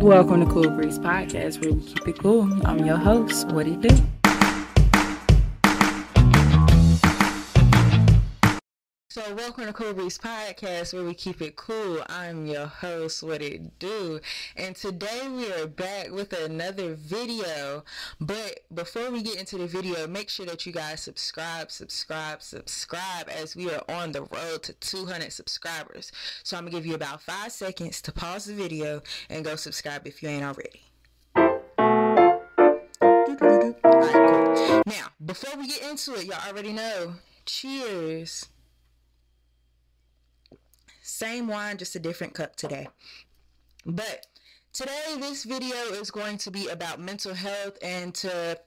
Welcome to Cool Breeze Podcast, where we keep it cool. I'm your host. What do you do? Welcome to Cool Breeze Podcast, where we keep it cool. I'm your host, What It Do, and today we are back with another video. But before we get into the video, make sure that you guys subscribe, subscribe, subscribe, as we are on the road to 200 subscribers. So, I'm gonna give you about five seconds to pause the video and go subscribe if you ain't already. Alright, cool. Now, before we get into it, y'all already know. Cheers. Same wine, just a different cup today. But today, this video is going to be about mental health and to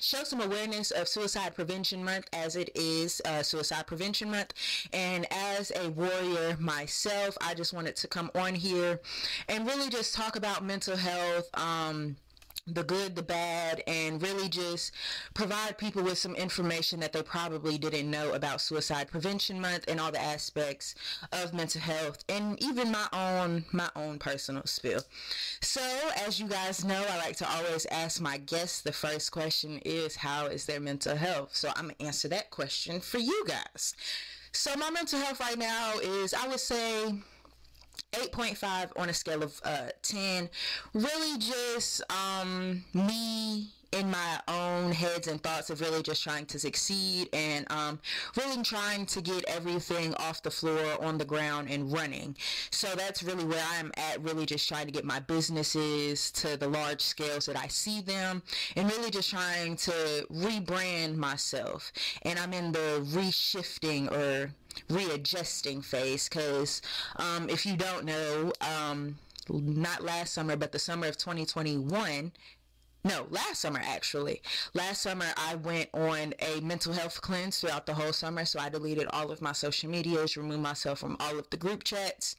show some awareness of Suicide Prevention Month as it is uh, Suicide Prevention Month. And as a warrior myself, I just wanted to come on here and really just talk about mental health. Um, the good, the bad, and really just provide people with some information that they probably didn't know about Suicide Prevention Month and all the aspects of mental health, and even my own my own personal spill. So, as you guys know, I like to always ask my guests. The first question is, "How is their mental health?" So, I'm gonna answer that question for you guys. So, my mental health right now is, I would say 8.5 on a scale of uh, 10. Really just um, me in my own heads and thoughts of really just trying to succeed and um, really trying to get everything off the floor, on the ground, and running. So that's really where I'm at, really just trying to get my businesses to the large scales that I see them, and really just trying to rebrand myself. And I'm in the reshifting or readjusting phase because um, if you don't know, um, not last summer, but the summer of 2021, no, last summer actually. Last summer I went on a mental health cleanse throughout the whole summer. So I deleted all of my social medias, removed myself from all of the group chats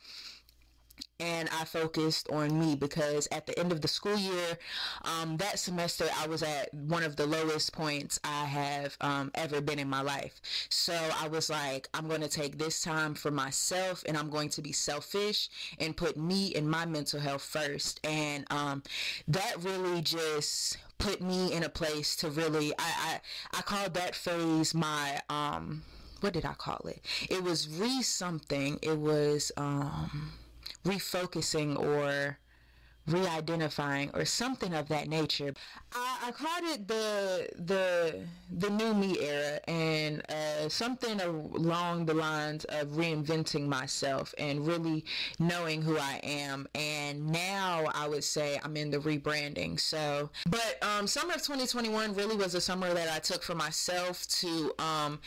and I focused on me because at the end of the school year, um, that semester I was at one of the lowest points I have um, ever been in my life. So I was like, I'm going to take this time for myself and I'm going to be selfish and put me and my mental health first. And um, that really just put me in a place to really, I, I, I called that phase my, um, what did I call it? It was re something. It was, um, refocusing or re-identifying or something of that nature. I, I called it the the the new me era and uh, something along the lines of reinventing myself and really knowing who I am. And now I would say I'm in the rebranding. So, but um, summer of 2021 really was a summer that I took for myself to um,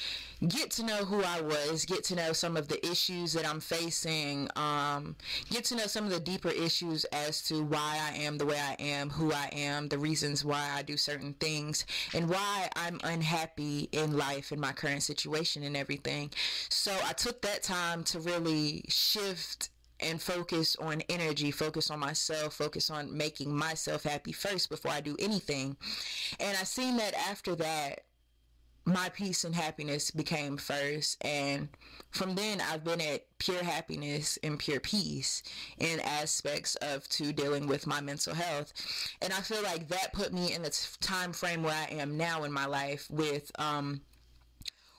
get to know who I was, get to know some of the issues that I'm facing, um, get to know some of the deeper issues as to why I am the way I am, who I am, the reasons why I do certain things, and why I'm unhappy in life in my current situation and everything. So I took that time to really shift and focus on energy, focus on myself, focus on making myself happy first before I do anything. And I seen that after that, my peace and happiness became first and from then i've been at pure happiness and pure peace in aspects of to dealing with my mental health. And i feel like that put me in the time frame where i am now in my life with um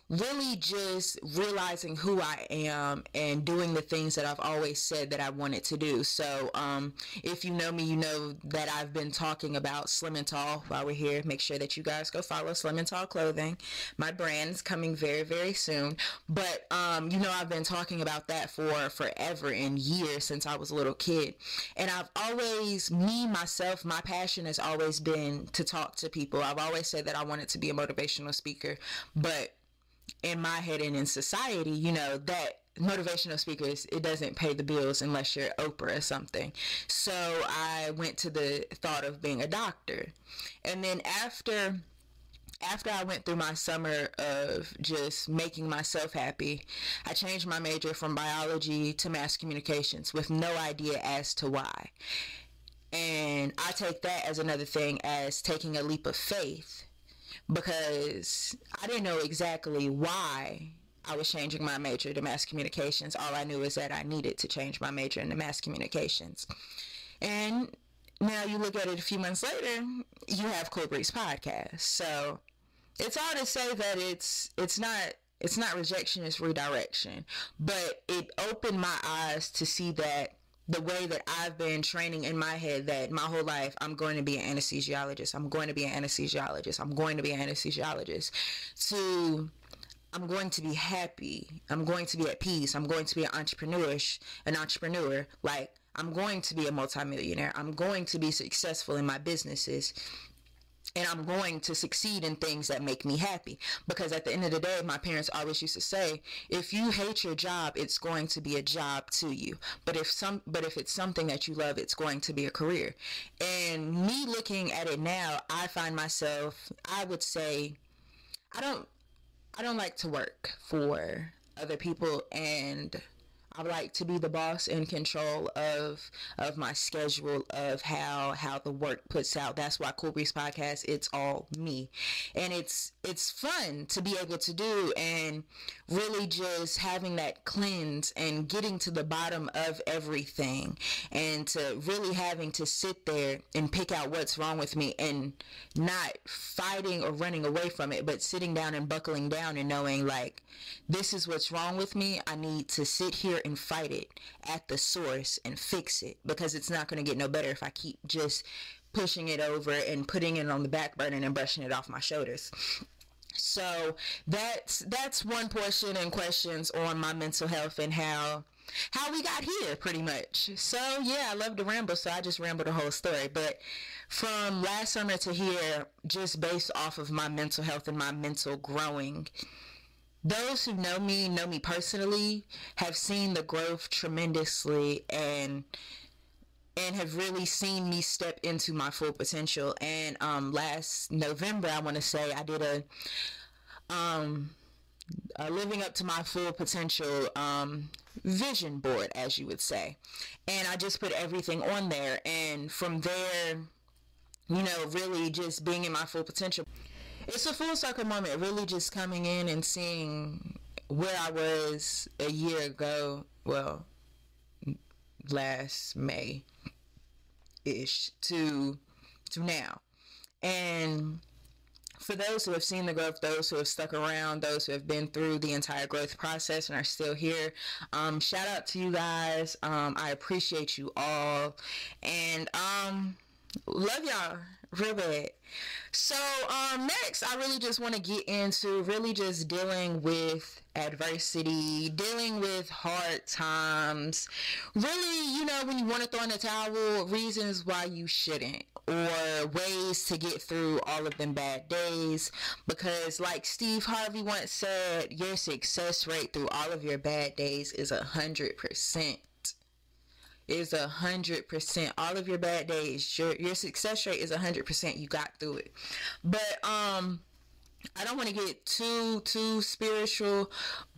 really just realizing who I am and doing the things that I've always said that I wanted to do. So, um, if you know me, you know that I've been talking about Slim and Tall while we're here. Make sure that you guys go follow Slim and Tall Clothing. My brand is coming very, very soon. But, um, you know, I've been talking about that for forever and years since I was a little kid. And I've always, me, myself, my passion has always been to talk to people. I've always said that I wanted to be a motivational speaker, but in my head and in society, you know, that motivational speakers, it doesn't pay the bills unless you're Oprah or something. So I went to the thought of being a doctor. And then after after I went through my summer of just making myself happy, I changed my major from biology to mass communications with no idea as to why. And I take that as another thing as taking a leap of faith because I didn't know exactly why I was changing my major to mass communications. All I knew is that I needed to change my major into mass communications. And now you look at it a few months later, you have Cool Breeze podcast. So it's all to say that it's it's not it's not rejection, it's redirection. But it opened my eyes to see that the way that I've been training in my head that my whole life I'm going to be an anesthesiologist. I'm going to be an anesthesiologist. I'm going to be an anesthesiologist. To I'm going to be happy. I'm going to be at peace. I'm going to be an entrepreneur, an entrepreneur. Like I'm going to be a multimillionaire. I'm going to be successful in my businesses and I'm going to succeed in things that make me happy. Because at the end of the day, my parents always used to say, if you hate your job, it's going to be a job to you. But if some, but if it's something that you love, it's going to be a career. And me looking at it now, I find myself, I would say, I don't, I don't like to work for other people and I like to be the boss in control of of my schedule of how how the work puts out. That's why Cool Breeze Podcast it's all me, and it's it's fun to be able to do and really just having that cleanse and getting to the bottom of everything and to really having to sit there and pick out what's wrong with me and not fighting or running away from it, but sitting down and buckling down and knowing like this is what's wrong with me. I need to sit here and fight it at the source and fix it because it's not going to get no better if I keep just pushing it over and putting it on the back burner and brushing it off my shoulders. So that's that's one portion and questions on my mental health and how how we got here pretty much. So yeah, I love to ramble, so I just rambled the whole story. But from last summer to here, just based off of my mental health and my mental growing, those who know me, know me personally, have seen the growth tremendously and and have really seen me step into my full potential. And um, last November, I want to say I did a um, living up to my full potential um, vision board, as you would say, and I just put everything on there. And from there, you know, really just being in my full potential it's a full circle moment. Really, just coming in and seeing where I was a year ago. Well, last May ish to to now, and for those who have seen the growth, those who have stuck around, those who have been through the entire growth process and are still here, um, shout out to you guys. Um, I appreciate you all, and um, love y'all real bad. So um, next, I really just want to get into really just dealing with adversity, dealing with hard times. Really, you know, when you want to throw in the towel, reasons why you shouldn't, or ways to get through all of them bad days. Because, like Steve Harvey once said, your success rate through all of your bad days is a hundred percent is a hundred percent. All of your bad days, your your success rate is a hundred percent. You got through it. But um I don't want to get too too spiritual,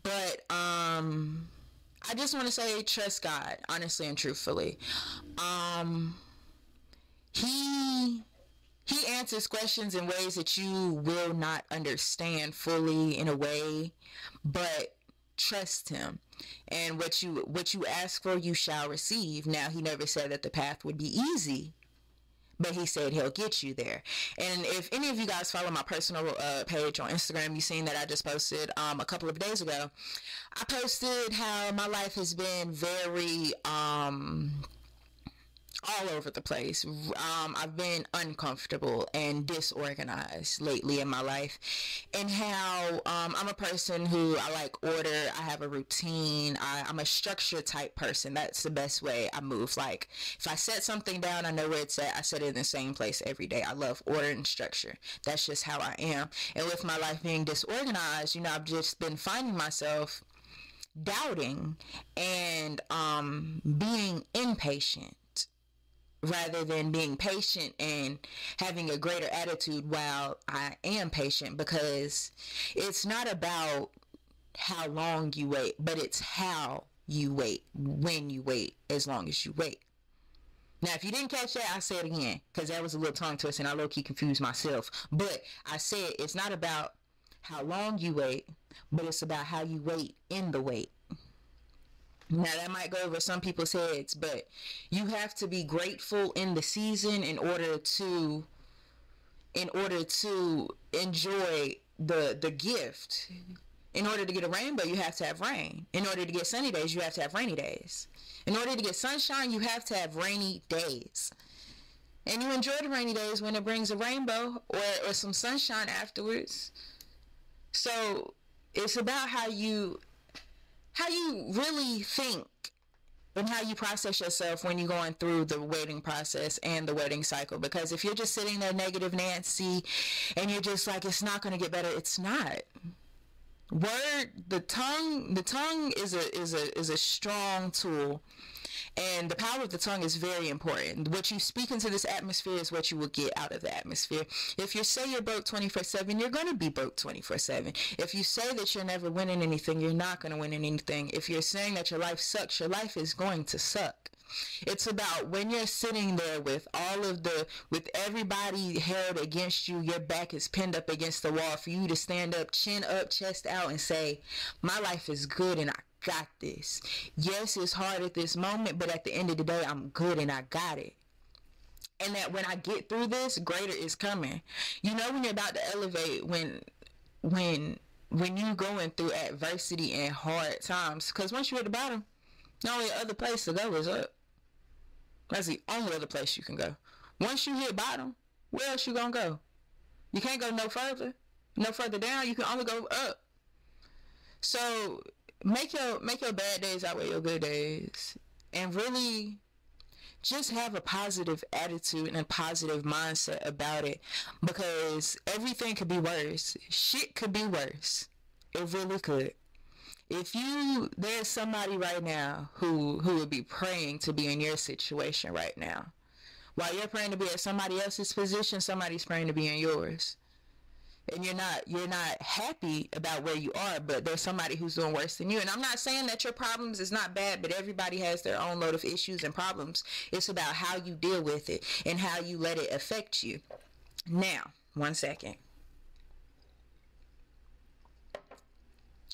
but um I just want to say trust God, honestly and truthfully. Um he he answers questions in ways that you will not understand fully in a way, but trust him and what you what you ask for you shall receive now he never said that the path would be easy but he said he'll get you there. And if any of you guys follow my personal uh, page on Instagram, you've seen that I just posted um, a couple of days ago. I posted how my life has been very um, all over the place. Um, I've been uncomfortable and disorganized lately in my life, and how um, I'm a person who I like order. I have a routine. I, I'm a structure type person. That's the best way I move. Like if I set something down, I know where it's at. I set it in the same place every day. I love order and structure. That's just how I am. And with my life being disorganized, you know, I've just been finding myself doubting and um, being impatient rather than being patient and having a greater attitude while I am patient because it's not about how long you wait, but it's how you wait, when you wait, as long as you wait. Now, if you didn't catch that, I'll say it again because that was a little tongue twist and I low key confused myself. But I said it's not about how long you wait, but it's about how you wait in the wait. Now that might go over some people's heads, but you have to be grateful in the season in order to in order to enjoy the the gift. In order to get a rainbow, you have to have rain. In order to get sunny days, you have to have rainy days. In order to get sunshine, you have to have rainy days. And you enjoy the rainy days when it brings a rainbow or, or some sunshine afterwards. So it's about how you how you really think and how you process yourself when you're going through the wedding process and the wedding cycle. Because if you're just sitting there negative Nancy and you're just like it's not gonna get better, it's not. Word the tongue the tongue is a is a is a strong tool and the power of the tongue is very important. What you speak into this atmosphere is what you will get out of the atmosphere. If you say you're broke 24 7, you're going to be broke 24 7. If you say that you're never winning anything, you're not going to win anything. If you're saying that your life sucks, your life is going to suck. It's about when you're sitting there with all of the, with everybody held against you, your back is pinned up against the wall for you to stand up, chin up, chest out, and say, My life is good and I got this. Yes, it's hard at this moment, but at the end of the day, I'm good and I got it. And that when I get through this, greater is coming. You know when you're about to elevate, when when when you're going through adversity and hard times, because once you're at the bottom, the only other place to go is up. That's the only other place you can go. Once you hit bottom, where else you gonna go? You can't go no further. No further down. You can only go up. So make your make your bad days outweigh your good days. And really just have a positive attitude and a positive mindset about it. Because everything could be worse. Shit could be worse. It really could. If you there's somebody right now who who would be praying to be in your situation right now. While you're praying to be at somebody else's position somebody's praying to be in yours and you're not you're not happy about where you are but there's somebody who's doing worse than you. And i'm not saying that your problems is not bad but everybody has their own load of issues and problems. It's about how you deal with it and how you let it affect you. Now one second.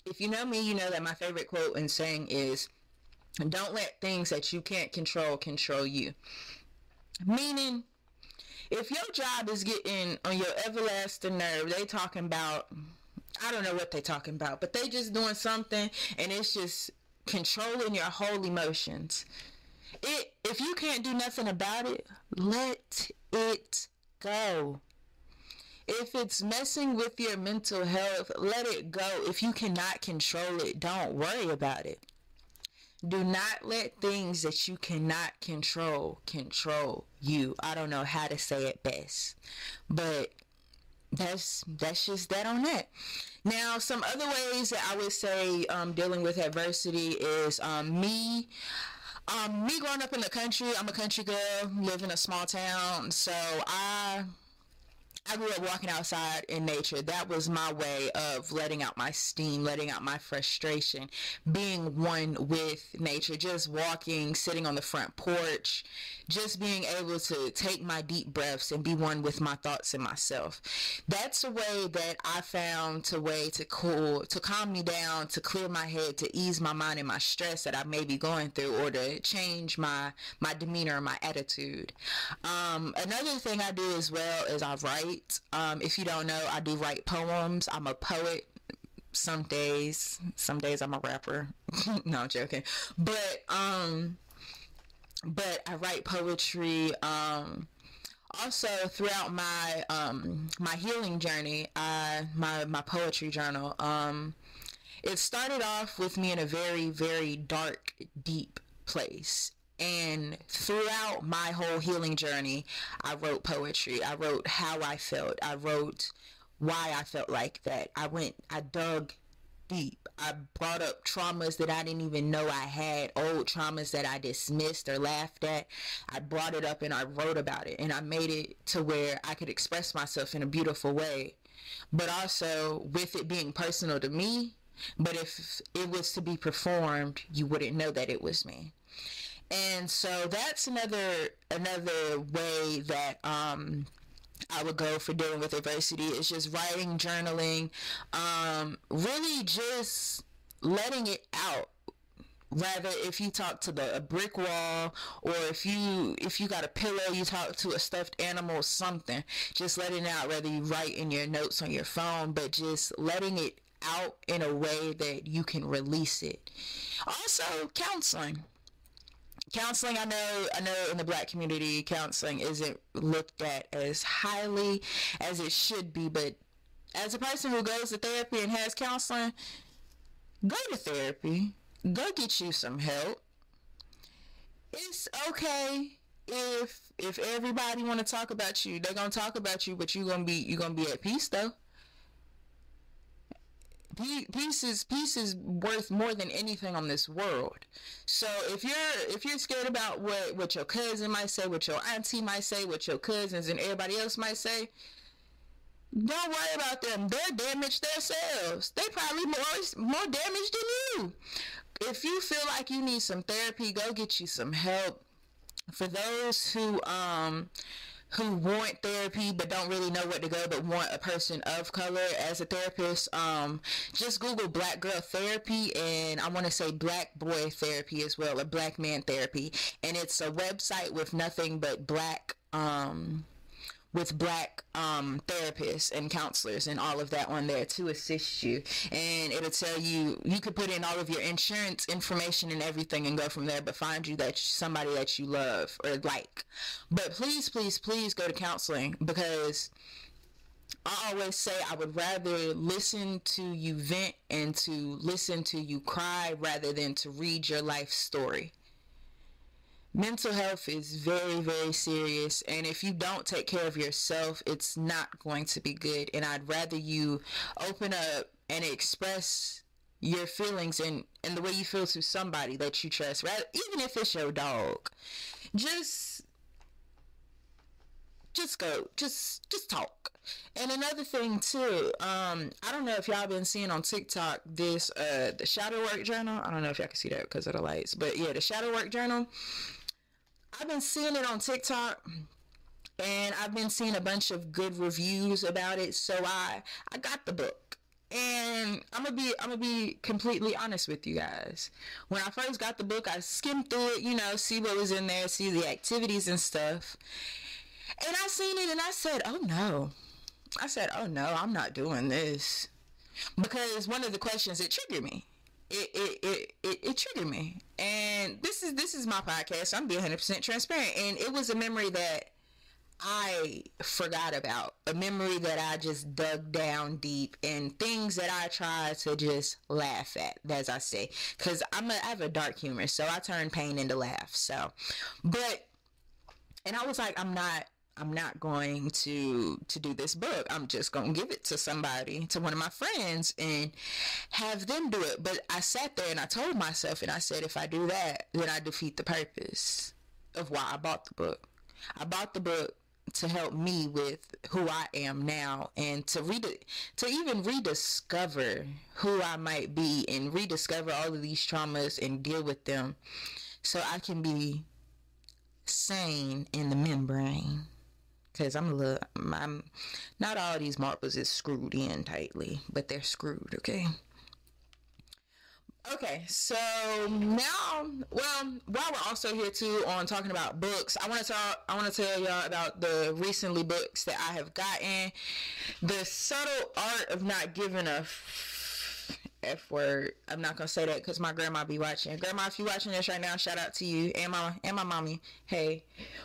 If you know me you know that my favorite quote and saying is don't let things that you can't control control you. Meaning if your job is getting on your everlasting nerve, they talking about I don't know what they talking about, but they just doing something and it's just controlling your whole emotions. It if you can't do nothing about it, let it go. If it's messing with your mental health, let it go. If you cannot control it, don't worry about it. Do not let things that you cannot control control you. I don't know how to say it best, but that's that's just that on that. Now, some other ways that I would say um, dealing with adversity is um, me. Um, me growing up in the country, I'm a country girl, live in a small town, so I I grew up walking outside in nature. That was my way of letting out my steam, letting out my frustration, being one with nature, just walking, sitting on the front porch, just being able to take my deep breaths and be one with my thoughts and myself. That's a way that I found to way to cool, to calm me down, to clear my head, to ease my mind and my stress that I may be going through or to change my, my demeanor, my attitude. Um, another thing I do as well is I write write. Um, if you don't know, I do write poems. I'm a poet. Some days, some days I'm a rapper. no, I'm joking. But um, but I write poetry. Um, also throughout my um my healing journey, I my my poetry journal. Um, it started off with me in a very very dark, deep place and throughout my whole healing journey, I wrote poetry. I wrote how I felt. I wrote why I felt like that. I went, I dug deep. I brought up traumas that I didn't even know I had, old traumas that I dismissed or laughed at. I brought it up and I wrote about it and I made it to where I could express myself in a beautiful way. But also with it being personal to me, but if it was to be performed, you wouldn't know that it was me and so that's another another way that um, I would go for dealing with adversity is just writing, journaling, um, really just letting it out. rather if you talk to the a brick wall or if you if you got a pillow you talk to a stuffed animal something. Just letting out whether you write in your notes on your phone but just letting it out in a way that you can release it. Also counseling counseling i know i know in the black community counseling isn't looked at as highly as it should be but as a person who goes to therapy and has counseling go to therapy go get you some help. It's okay if if everybody want to talk about you, they're gonna talk about you, but you're gonna be you're gonna be at peace though. Peace is peace is worth more than anything on this world. So if you're if you're scared about what what your cousin might say, what your auntie might say, what your cousins and everybody else might say, don't worry about them. They're damaged themselves. They probably more more damaged than you if you feel like you need some therapy, go get you some help. For those who um who want therapy but don't really know where to go but want a person of color as a therapist um just google black girl therapy and i want to say black boy therapy as well or black man therapy. And it's a website with nothing but black um with black um, therapists and counselors and all of that on there to assist you. And it'll tell you, you could put in all of your insurance information and everything and go from there, but find you that somebody that you love or like. But please, please, please go to counseling because I always say I would rather listen to you vent and to listen to you cry rather than to read your life story mental health is very very serious and if you don't take care of yourself it's not going to be good and i'd rather you open up and express your feelings and and the way you feel to somebody that you trust rather even if it's your dog. Just just go just just talk. And another thing too um i don't know if y'all been seeing on tiktok this uh the shadow work journal. I don't know if y'all can see that because of the lights but yeah the shadow work journal I've been seeing it on TikTok and I've been seeing a bunch of good reviews about it. So I I got the book. And I'm gonna be I'm gonna be completely honest with you guys. When I first got the book, I skimmed through it, you know, see what was in there, see the activities and stuff. And I seen it and I said, "Oh no." I said, "Oh no, I'm not doing this." Because one of the questions it triggered me it, it, it, it, triggered me. And this is this is my podcast. So I'm being 100% transparent. And it was a memory that I forgot about. A memory that I just dug down deep and things that I try to just laugh at, as I say. Because I'm a, I have a dark humor, so I turn pain into laugh. So, but, and I was like, I'm not I'm not going to to do this book. I'm just going to give it to somebody, to one of my friends and have them do it. But I sat there and I told myself and I said if I do that, then I defeat the purpose of why I bought the book. I bought the book to help me with who I am now and to read it, to even rediscover who I might be and rediscover all of these traumas and deal with them so I can be sane in the membrane. Cause I'm a little, I'm not all these marbles is screwed in tightly, but they're screwed. Okay. Okay, so now, well, while we're also here too on talking about books, I want to talk. I want to tell y'all about the recently books that I have gotten. The subtle art of not giving a F word. I'm not gonna say that because my grandma be watching. Grandma, if you're watching this right now, shout out to you and my and my mommy. Hey,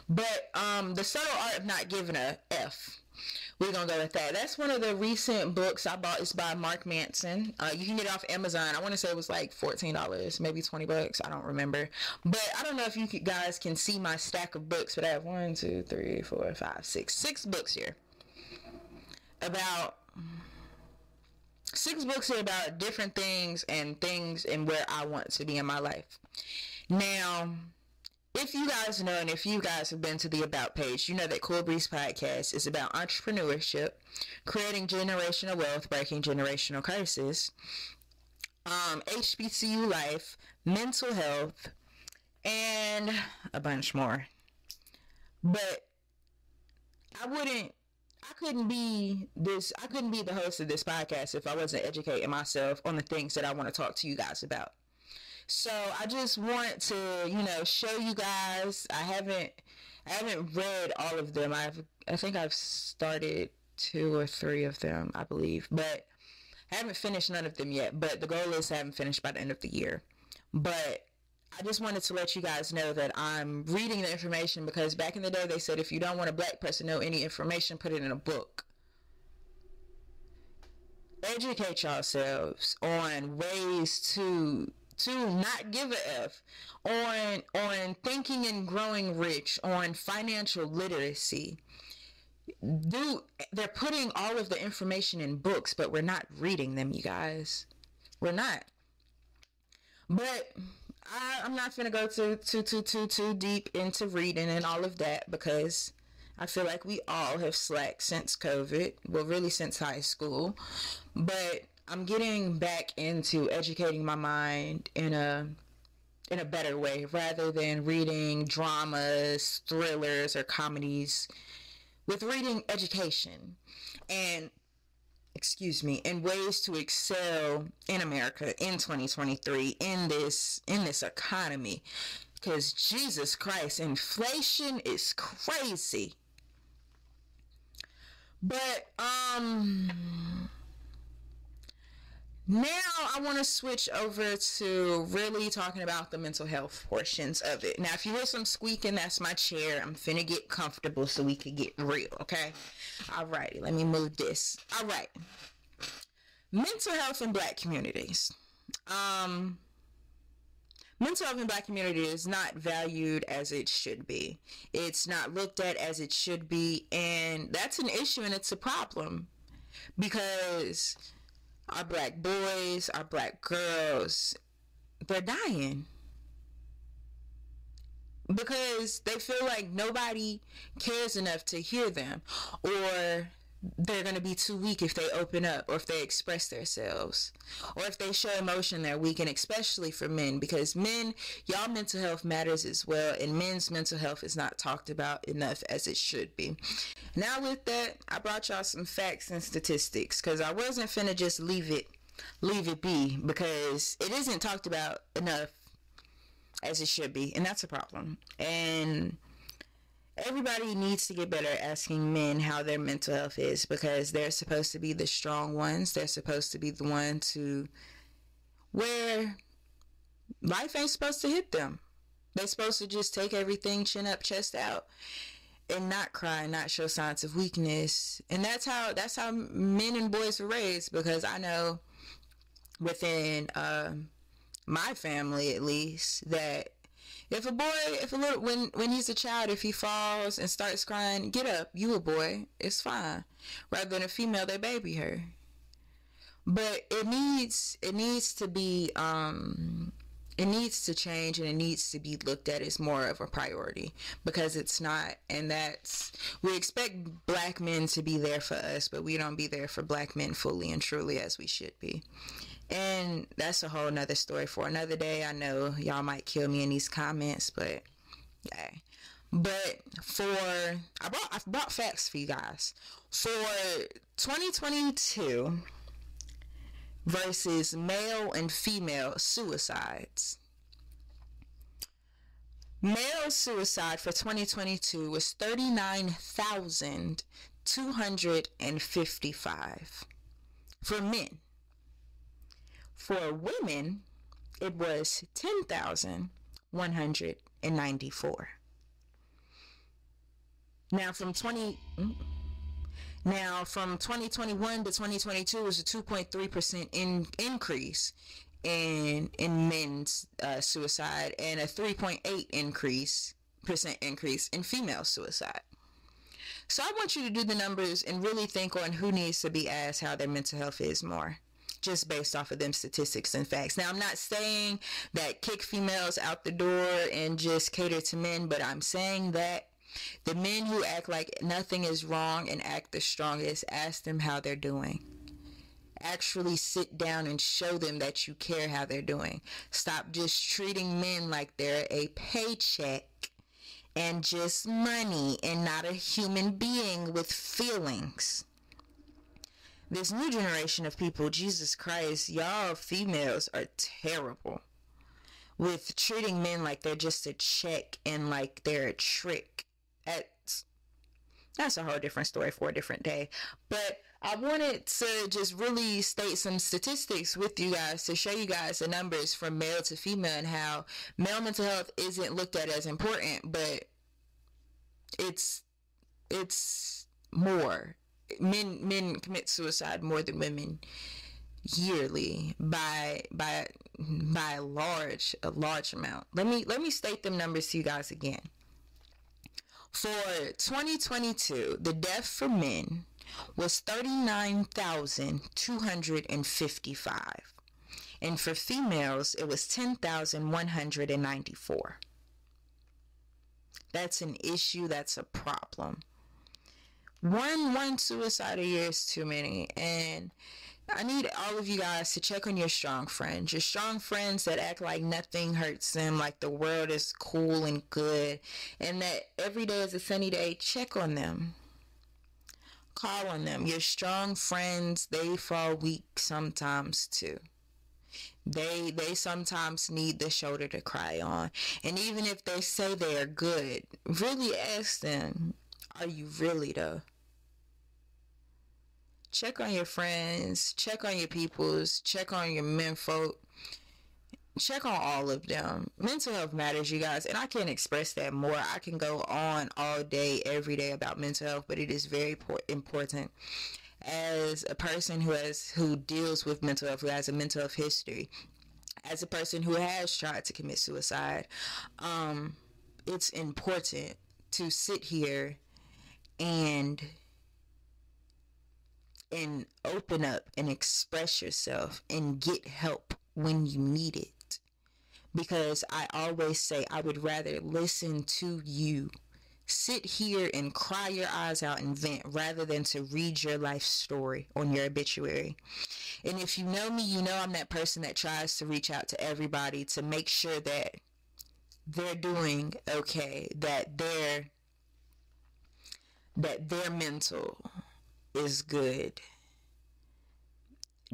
but um, the subtle art of not giving a F. We're gonna go with that. That's one of the recent books I bought. It's by Mark Manson. Uh, you can get it off Amazon. I want to say it was like fourteen dollars, maybe twenty bucks. I don't remember. But I don't know if you guys can see my stack of books. But I have one, two, three, four, five, six, six books here about six books are about different things and things and where I want to be in my life. Now, if you guys know and if you guys have been to the About page, you know that Cool Breeze Podcast is about entrepreneurship, creating generational wealth, breaking generational curses, um, HBCU life, mental health, and a bunch more. But I wouldn't I couldn't be this I couldn't be the host of this podcast if I wasn't educating myself on the things that I want to talk to you guys about. So I just want to, you know, show you guys. I haven't I haven't read all of them. I've I think I've started two or three of them, I believe, but I haven't finished none of them yet. But the goal is to haven't finished by the end of the year. But I just wanted to let you guys know that I'm reading the information because back in the day they said if you don't want a black person to know any information, put it in a book. Educate yourselves on ways to to not give a F on on thinking and growing rich, on financial literacy. Do they're putting all of the information in books, but we're not reading them, you guys. We're not. But I, I'm not gonna go too too too too too deep into reading and all of that because I feel like we all have slacked since COVID. Well, really since high school. But I'm getting back into educating my mind in a in a better way rather than reading dramas, thrillers, or comedies with reading education and excuse me in ways to excel in America in 2023 in this in this economy. Because Jesus Christ inflation is crazy. But um now I want to switch over to really talking about the mental health portions of it. Now, if you hear some squeaking, that's my chair. I'm finna get comfortable so we can get real, okay? Alrighty, let me move this. All right. Mental health in black communities. Um, mental health in black community is not valued as it should be. It's not looked at as it should be, and that's an issue and it's a problem because our black boys, our black girls, they're dying. Because they feel like nobody cares enough to hear them or they're going to be too weak if they open up or if they express themselves or if they show emotion they're weak and especially for men because men y'all mental health matters as well and men's mental health is not talked about enough as it should be. Now with that i brought y'all some facts and statistics because i wasn't finna just leave it leave it be because it isn't talked about enough as it should be and that's a problem. And everybody needs to get better at asking men how their mental health is because they're supposed to be the strong ones. They're supposed to be the ones who, where life ain't supposed to hit them. They're supposed to just take everything chin up, chest out, and not cry, not show signs of weakness. And that's how that's how men and boys were raised. Because I know within uh, my family, at least, that if a boy, if a little, when when he's a child, if he falls and starts crying, get up. You a boy, it's fine. Rather than a female, they baby her. But it needs it needs to be um it needs to change and it needs to be looked at as more of a priority because it's not and that's we expect black men to be there for us but we don't be there for black men fully and truly as we should be and that's a whole nother story for another day. I know y'all might kill me in these comments, but yeah. But for I brought I brought facts for you guys. For 2022 versus male and female suicides. Male suicide for 2022 was 39,255 for men. For women, it was 10,194. Now from 20 mm, now from 2021 to 2022 was a 2.3% in, increase in in men's uh, suicide and a 3.8 increase percent increase in female suicide. So I want you to do the numbers and really think on who needs to be asked how their mental health is more just based off of them statistics and facts. Now, I'm not saying that kick females out the door and just cater to men, but I'm saying that the men who act like nothing is wrong and act the strongest, ask them how they're doing. Actually sit down and show them that you care how they're doing. Stop just treating men like they're a paycheck and just money and not a human being with feelings this new generation of people, Jesus Christ, y'all females are terrible. with treating men like they're just a check and like they're a trick. That's that's a whole different story for a different day. But I wanted to just really state some statistics with you guys to show you guys the numbers from male to female and how male mental health isn't looked at as important, but it's it's more. Men men commit suicide more than women yearly by by by a large a large amount. Let me let me state them numbers to you guys again. For 2022, the death for men was 39,255. And for females, it was 10,194. That's an issue, that's a problem. One one suicide a year is too many and I need all of you guys to check on your strong friends. Your strong friends that act like nothing hurts them, like the world is cool and good, and that every day is a sunny day. Check on them. Call on them. Your strong friends, they fall weak sometimes too. They they sometimes need the shoulder to cry on. And even if they say they are good, really ask them, are you really though? Check on your friends, check on your peoples, check on your men folk, check on all of them. Mental health matters, you guys, and I can't express that more. I can go on all day, every day about mental health, but it is very important. As a person who has who deals with mental health, who has a mental health history, as a person who has tried to commit suicide, um, it's important to sit here and and open up and express yourself and get help when you need it. Because I always say I would rather listen to you sit here and cry your eyes out and vent rather than to read your life story on your obituary. And if you know me, you know I'm that person that tries to reach out to everybody to make sure that they're doing okay, that they're that they're mental is good.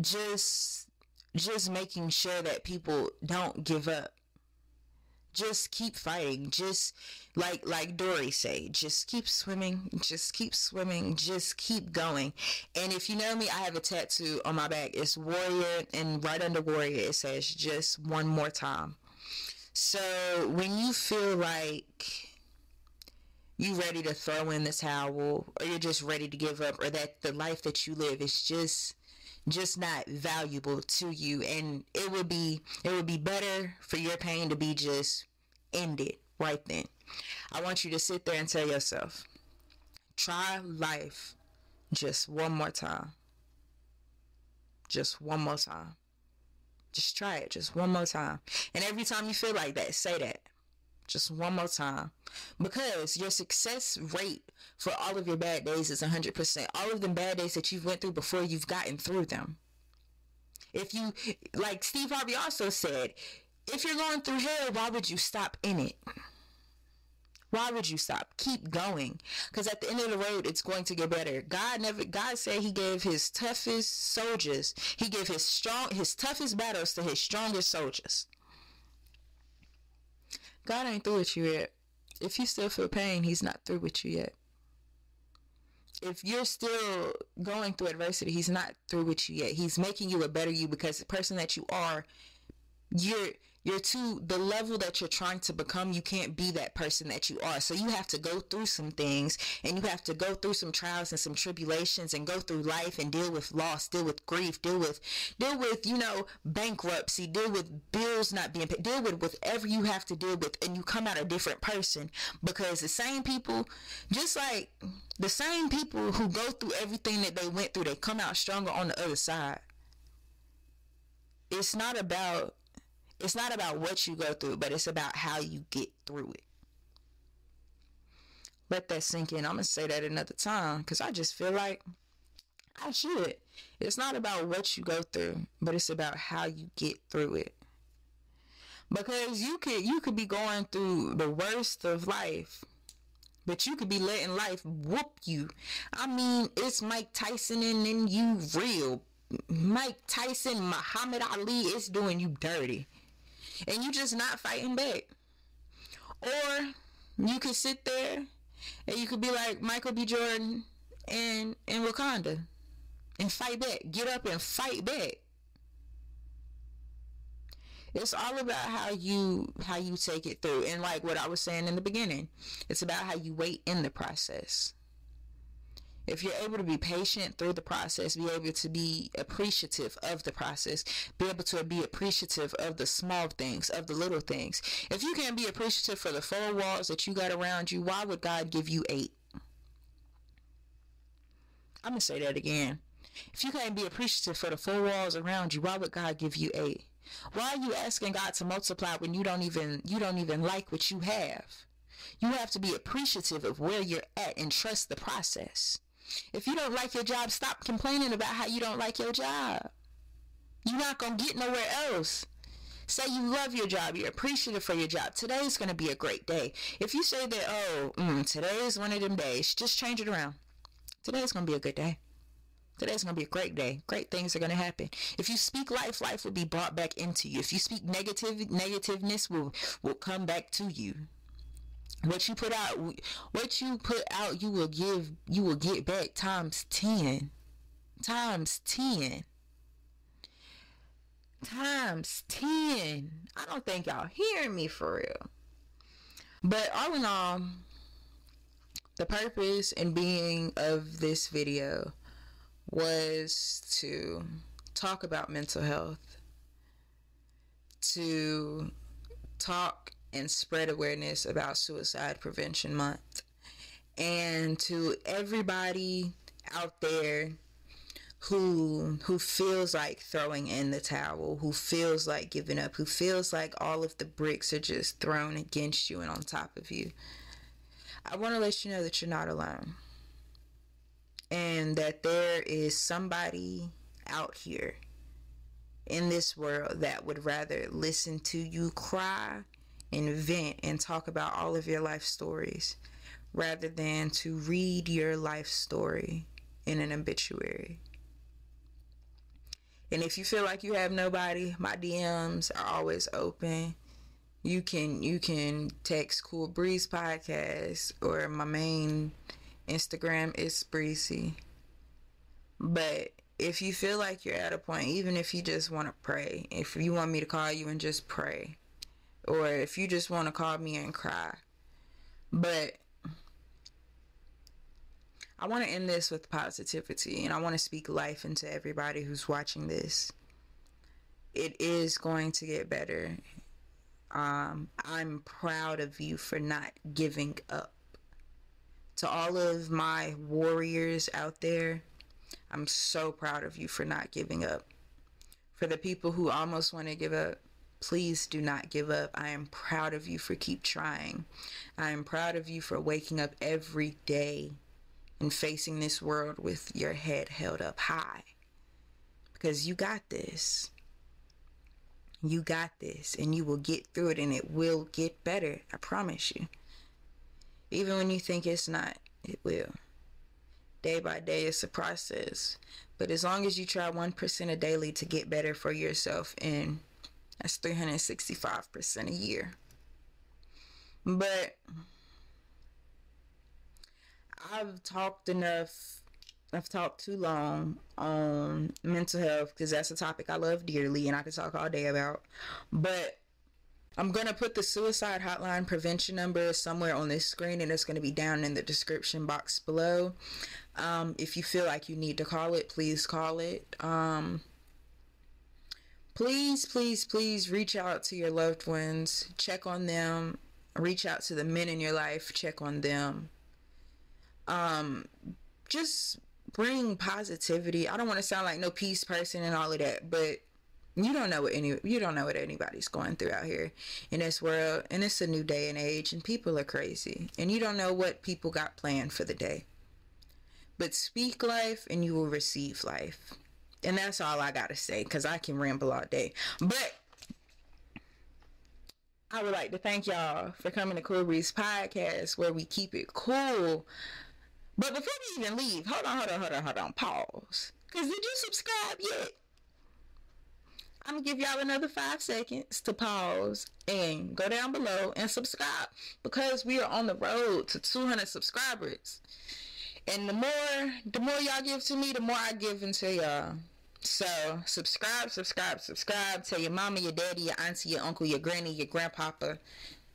Just just making sure that people don't give up. Just keep fighting. Just like like Dory say, just keep swimming, just keep swimming, just keep going. And if you know me, I have a tattoo on my back. It's warrior and right under warrior it says just one more time. So when you feel like you ready to throw in the towel or you're just ready to give up or that the life that you live is just just not valuable to you. And it would be it would be better for your pain to be just ended right then. I want you to sit there and tell yourself try life just one more time. Just one more time. Just try it just one more time. And every time you feel like that say that just one more time. Because your success rate for all of your bad days is 100%. All of the bad days that you've went through before you've gotten through them. If you, like Steve Harvey also said, if you're going through hell, why would you stop in it? Why would you stop? Keep going. Because at the end of the road, it's going to get better. God never, God said he gave his toughest soldiers, he gave his strong, his toughest battles to his strongest soldiers. God ain't through with you yet. If you still feel pain, He's not through with you yet. If you're still going through adversity, He's not through with you yet. He's making you a better you because the person that you are, you're you're too the level that you're trying to become you can't be that person that you are. So you have to go through some things and you have to go through some trials and some tribulations and go through life and deal with loss deal with grief deal with deal with you know bankruptcy deal with bills not being paid deal with whatever you have to deal with and you come out a different person because the same people just like the same people who go through everything that they went through they come out stronger on the other side. It's not about it's not about what you go through, but it's about how you get through it. Let that sink in. I'm going to say that another time because I just feel like I should. It's not about what you go through, but it's about how you get through it. Because you could you could be going through the worst of life, but you could be letting life whoop you. I mean, it's Mike Tyson and then you real. Mike Tyson, Muhammad Ali, it's doing you dirty and you just not fighting back. Or you could sit there and you could be like Michael B. Jordan and in Wakanda and fight back. Get up and fight back. It's all about how you how you take it through. And like what I was saying in the beginning, it's about how you wait in the process. If you're able to be patient through the process, be able to be appreciative of the process, be able to be appreciative of the small things, of the little things. If you can't be appreciative for the four walls that you got around you, why would God give you eight? I'm going to say that again. If you can't be appreciative for the four walls around you, why would God give you eight? Why are you asking God to multiply when you don't even you don't even like what you have? You have to be appreciative of where you're at and trust the process. If you don't like your job, stop complaining about how you don't like your job. You're not going to get nowhere else. Say you love your job, you're appreciative for your job. Today's going to be a great day. If you say that, oh, mm, today is one of them days, just change it around. Today's going to be a good day. Today's going to be a great day. Great things are going to happen. If you speak life, life will be brought back into you. If you speak negative, negativeness will, will come back to you what you put out what you put out you will give you will get back times 10 times 10 times 10 i don't think y'all hearing me for real. But all in all the purpose and being of this video was to talk about mental health to talk and spread awareness about Suicide Prevention Month. And to everybody out there who who feels like throwing in the towel, who feels like giving up, who feels like all of the bricks are just thrown against you and on top of you. I want to let you know that you're not alone. And that there is somebody out here in this world that would rather listen to you cry and vent and talk about all of your life stories rather than to read your life story in an obituary. And if you feel like you have nobody, my DMs are always open. You can you can text Cool Breeze Podcast or my main Instagram is Breezy. But if you feel like you're at a point, even if you just want to pray, if you want me to call you and just pray, or if you just want to call me and cry. But I want to end this with positivity and I want to speak life into everybody who's watching this. It is going to get better. Um, I'm proud of you for not giving up. To all of my warriors out there, I'm so proud of you for not giving up. For the people who almost want to give up, Please do not give up. I am proud of you for keep trying. I am proud of you for waking up every day and facing this world with your head held up high. Because you got this. You got this and you will get through it and it will get better. I promise you. Even when you think it's not, it will. Day by day, it's a process. But as long as you try 1% a daily to get better for yourself and that's 365% a year. But I've talked enough. I've talked too long on mental health because that's a topic I love dearly and I could talk all day about. But I'm going to put the suicide hotline prevention number somewhere on this screen and it's going to be down in the description box below. Um, if you feel like you need to call it, please call it. Um, please, please, please reach out to your loved ones, check on them, reach out to the men in your life, check on them. Um, just bring positivity. I don't want to sound like no peace person and all of that, but you don't know what any you don't know what anybody's going through out here in this world and it's a new day and age and people are crazy and you don't know what people got planned for the day. But speak life and you will receive life and that's all I got to say because I can ramble all day. But I would like to thank y'all for coming to Cool Breeze Podcast where we keep it cool. But before we even leave, hold on, hold on, hold on, hold on, pause. Because did you subscribe yet? I'm gonna give y'all another five seconds to pause and go down below and subscribe because we are on the road to 200 subscribers. And the more, the more y'all give to me, the more I give into y'all. So subscribe, subscribe, subscribe. Tell your mama, your daddy, your auntie, your uncle, your granny, your grandpapa,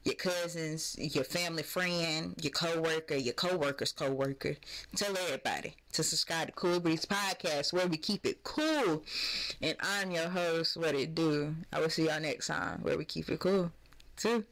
your cousins, your family friend, your co-worker, your co-worker's co-worker. Tell everybody to subscribe to Cool Breeze Podcast where we keep it cool. And I'm your host, what it do. I will see y'all next time where we keep it cool too.